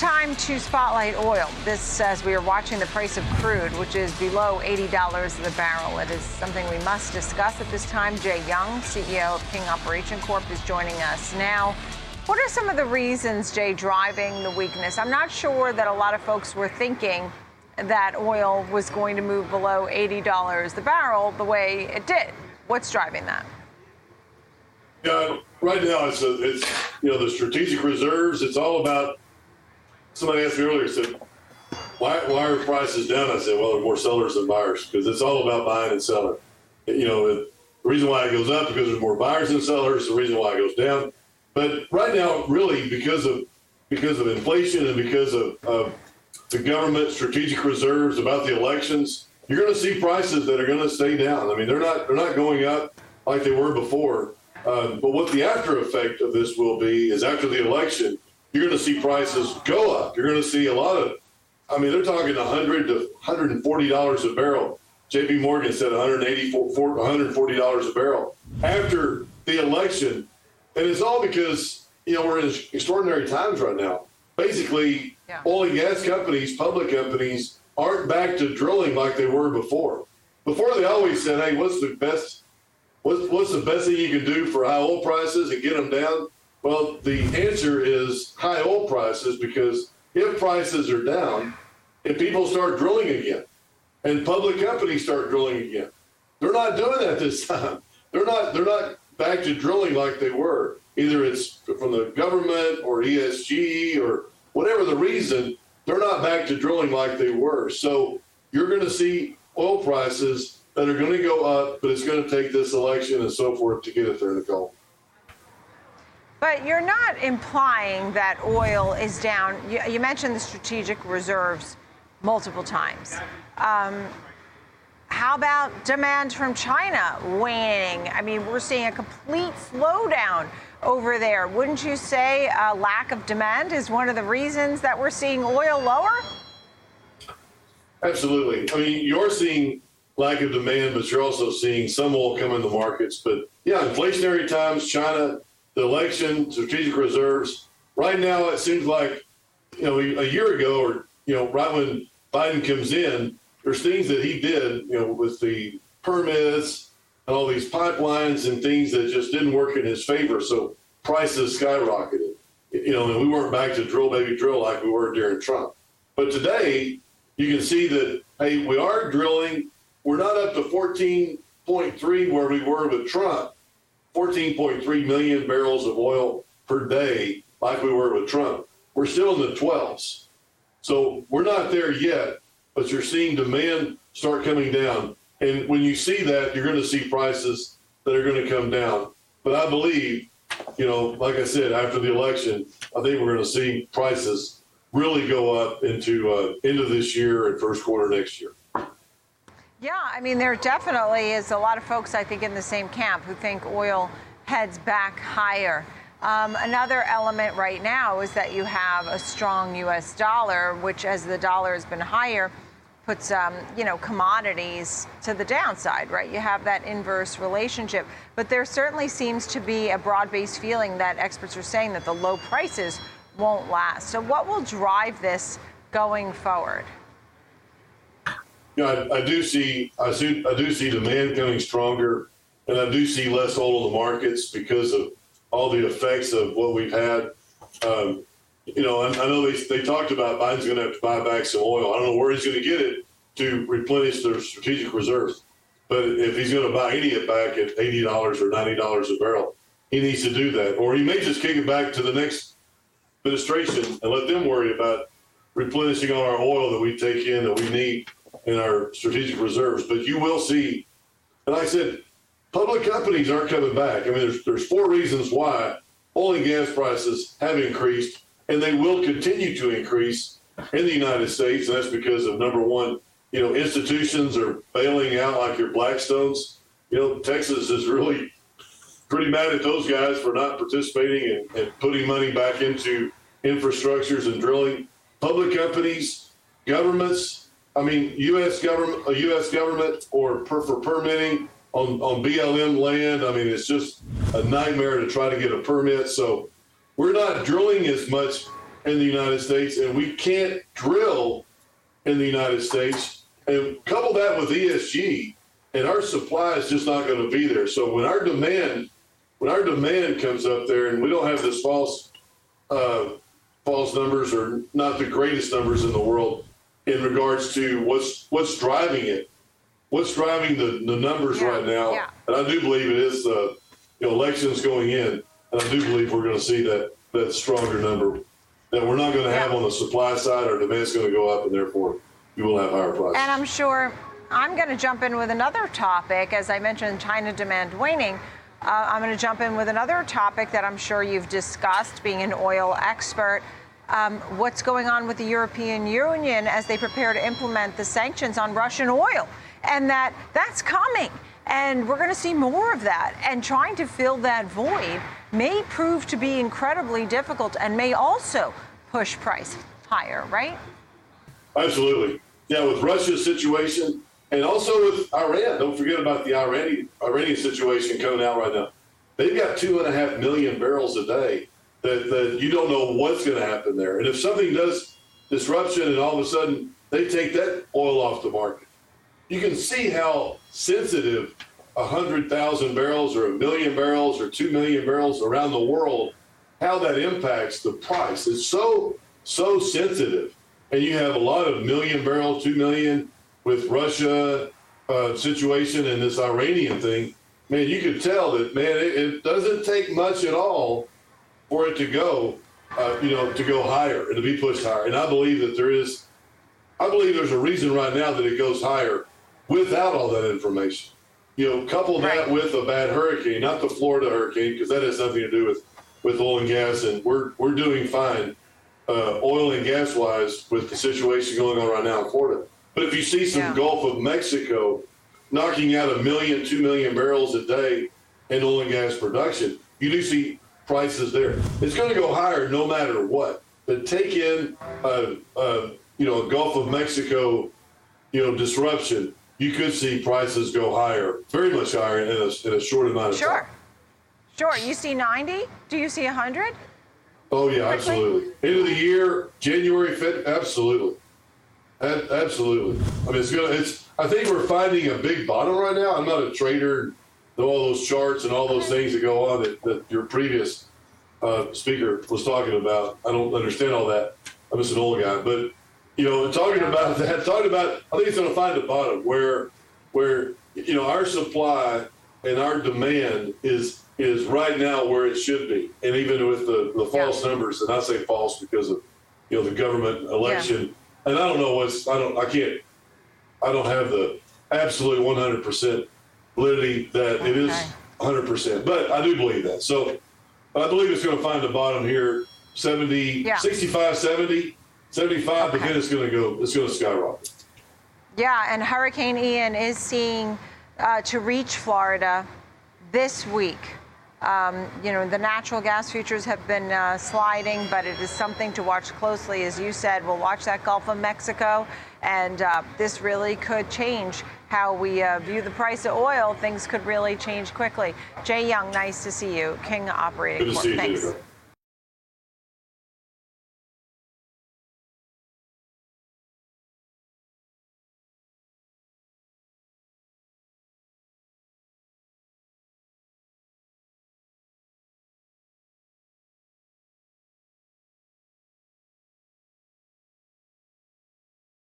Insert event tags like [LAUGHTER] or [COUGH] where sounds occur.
time to spotlight oil. This as we are watching the price of crude, which is below $80 the barrel. It is something we must discuss at this time. Jay Young, CEO of King Operating Corp, is joining us now. What are some of the reasons, Jay, driving the weakness? I'm not sure that a lot of folks were thinking that oil was going to move below $80 the barrel the way it did. What's driving that? Yeah, right now it's a, it's you know the strategic reserves. It's all about. Somebody asked me earlier, said, "Why why are prices down?" I said, "Well, there are more sellers than buyers because it's all about buying and selling." You know, the reason why it goes up because there's more buyers than sellers. The reason why it goes down, but right now, really because of because of inflation and because of, of the government strategic reserves about the elections, you're going to see prices that are going to stay down. I mean, they're not they're not going up like they were before um, but what the after effect of this will be is after the election, you're going to see prices go up. You're going to see a lot of, I mean, they're talking 100 to 140 dollars a barrel. J.P. Morgan said 184, 140 dollars a barrel after the election, and it's all because you know we're in extraordinary times right now. Basically, yeah. oil and gas companies, public companies, aren't back to drilling like they were before. Before they always said, "Hey, what's the best What's, what's the best thing you can do for high oil prices and get them down? Well, the answer is high oil prices because if prices are down if people start drilling again and public companies start drilling again, they're not doing that this [LAUGHS] time. They're not. They're not back to drilling like they were. Either it's from the government or ESG or whatever the reason, they're not back to drilling like they were. So you're going to see oil prices that are going to go up, but it's going to take this election and so forth to get it there, Nicole. But you're not implying that oil is down. You, you mentioned the strategic reserves multiple times. Um, how about demand from China waning? I mean, we're seeing a complete slowdown over there. Wouldn't you say a lack of demand is one of the reasons that we're seeing oil lower? Absolutely. I mean, you're seeing lack of demand, but you're also seeing some oil come in the markets. But yeah, inflationary times, China, the election, strategic reserves. Right now, it seems like you know a year ago, or you know, right when Biden comes in, there's things that he did, you know, with the permits and all these pipelines and things that just didn't work in his favor. So prices skyrocketed. You know, and we weren't back to drill baby drill like we were during Trump. But today, you can see that hey, we are drilling we're not up to 14.3 where we were with Trump, 14.3 million barrels of oil per day, like we were with Trump. We're still in the 12s. So we're not there yet, but you're seeing demand start coming down. And when you see that, you're going to see prices that are going to come down. But I believe, you know, like I said, after the election, I think we're going to see prices really go up into uh, of this year and first quarter next year. Yeah, I mean, there definitely is a lot of folks, I think, in the same camp who think oil heads back higher. Um, another element right now is that you have a strong U.S. dollar, which, as the dollar has been higher, puts um, you know commodities to the downside, right? You have that inverse relationship. But there certainly seems to be a broad-based feeling that experts are saying that the low prices won't last. So, what will drive this going forward? You know, I, I do see I see I do see demand coming stronger, and I do see less oil in the markets because of all the effects of what we've had. Um, you know, I, I, know they, they talked about Biden's going to have to buy back some oil. I don't know where he's going to get it to replenish their strategic reserves. But if he's going to buy any of it back at eighty dollars or ninety dollars a barrel, he needs to do that, or he may just kick it back to the next administration and let them worry about replenishing all our oil that we take in that we need in our strategic reserves. But you will see, and I said, public companies aren't coming back. I mean, there's there's four reasons why oil and gas prices have increased, and they will continue to increase in the United States, and that's because of number one, you know, institutions are bailing out like your Blackstones. You know, Texas is really pretty mad at those guys for not participating and, and putting money back into infrastructures and drilling. Public companies, governments, I mean, U.S. government, a U.S. government, or per, for permitting on on BLM land. I mean, it's just a nightmare to try to get a permit. So we're not drilling as much in the United States, and we can't drill in the United States. And couple that with ESG, and our supply is just not going to be there. So when our demand, when our demand comes up there, and we don't have this false, uh, false numbers or not the greatest numbers in the world in regards to what's what's driving it, what's driving the, the numbers Yeah, right now. yeah. And I do believe it is the you know, elections going in, and I do believe we're going to see that that stronger number that we're not going to have Yeah. on the supply side. Our demand's going to go up, and therefore you will have higher prices. And I'm sure I'm going to jump in with another topic. As I mentioned, China demand waning. Uh, I'm going to jump in with another topic that I'm sure you've discussed, being an oil expert. Um, what's going on with the European Union as they prepare to implement the sanctions on Russian oil? And that that's coming. And we're going to see more of that. And trying to fill that void may prove to be incredibly difficult and may also push price higher, right? Absolutely. Yeah, with Russia's situation and also with Iran. Don't forget about the Iranian Iranian situation coming out right now. They've got two and a half million barrels a day that, that you don't know what's going to happen there. And if something does disruption and all of a sudden they take that oil off the market, you can see how sensitive a hundred thousand barrels or a million barrels or two million barrels around the world, how that impacts the price. It's so so sensitive, and you have a lot of million barrels, two million with Russia uh, situation and this Iranian thing. Man, you could tell that man, it, it doesn't take much at all for it to go, uh, you know, to go higher and to be pushed higher. And I believe that there is, I believe there's a reason right now that it goes higher without all that information. You know, couple that with a bad hurricane, not the Florida hurricane, because that has nothing to do with with oil and gas, and we're we're doing fine, uh, oil and gas wise, with the situation going on right now in Florida. But if you see some Yeah. Gulf of Mexico knocking out a million, two million barrels a day in oil and gas production, you do see prices there. It's going to go higher no matter what. But take in, uh, uh, you know, a Gulf of Mexico, you know, disruption. You could see prices go higher, very much higher in a, in a short amount of Sure. time. Sure. Sure. You see 90? Do you see 100? Oh yeah, absolutely. End of the year, January, Fed, absolutely, A- absolutely. I mean, it's gonna. It's. I think we're finding a big bottom right now. I'm not a trader. All those charts and all those things that go on that, that your previous uh, speaker was talking about. I don't understand all that. I'm just an old guy, but you know, talking about that, talking about. I think it's going to find the bottom where, where you know, our supply and our demand is is right now where it should be, and even with the the false numbers, and I say false because of you know the government election, and I don't know what's I don't I can't I don't have the absolute 100 percent validity that it is Okay. 100 percent, but I do believe that. So I believe it's going to find the bottom here, 70, Yeah. 65, 70, 75, but then it's going to go, it's going to skyrocket. Yeah, and Hurricane Ian is seeing uh, to reach Florida this week. Um, you know, the natural gas futures have been uh, sliding, but it is something to watch closely. As you said, we'll watch that Gulf of Mexico, and uh, this really could change how we uh, view the price of oil. Things could really change quickly. Jay Young, nice to see you. King Operating Good to Corp. see you, Thanks. Jennifer.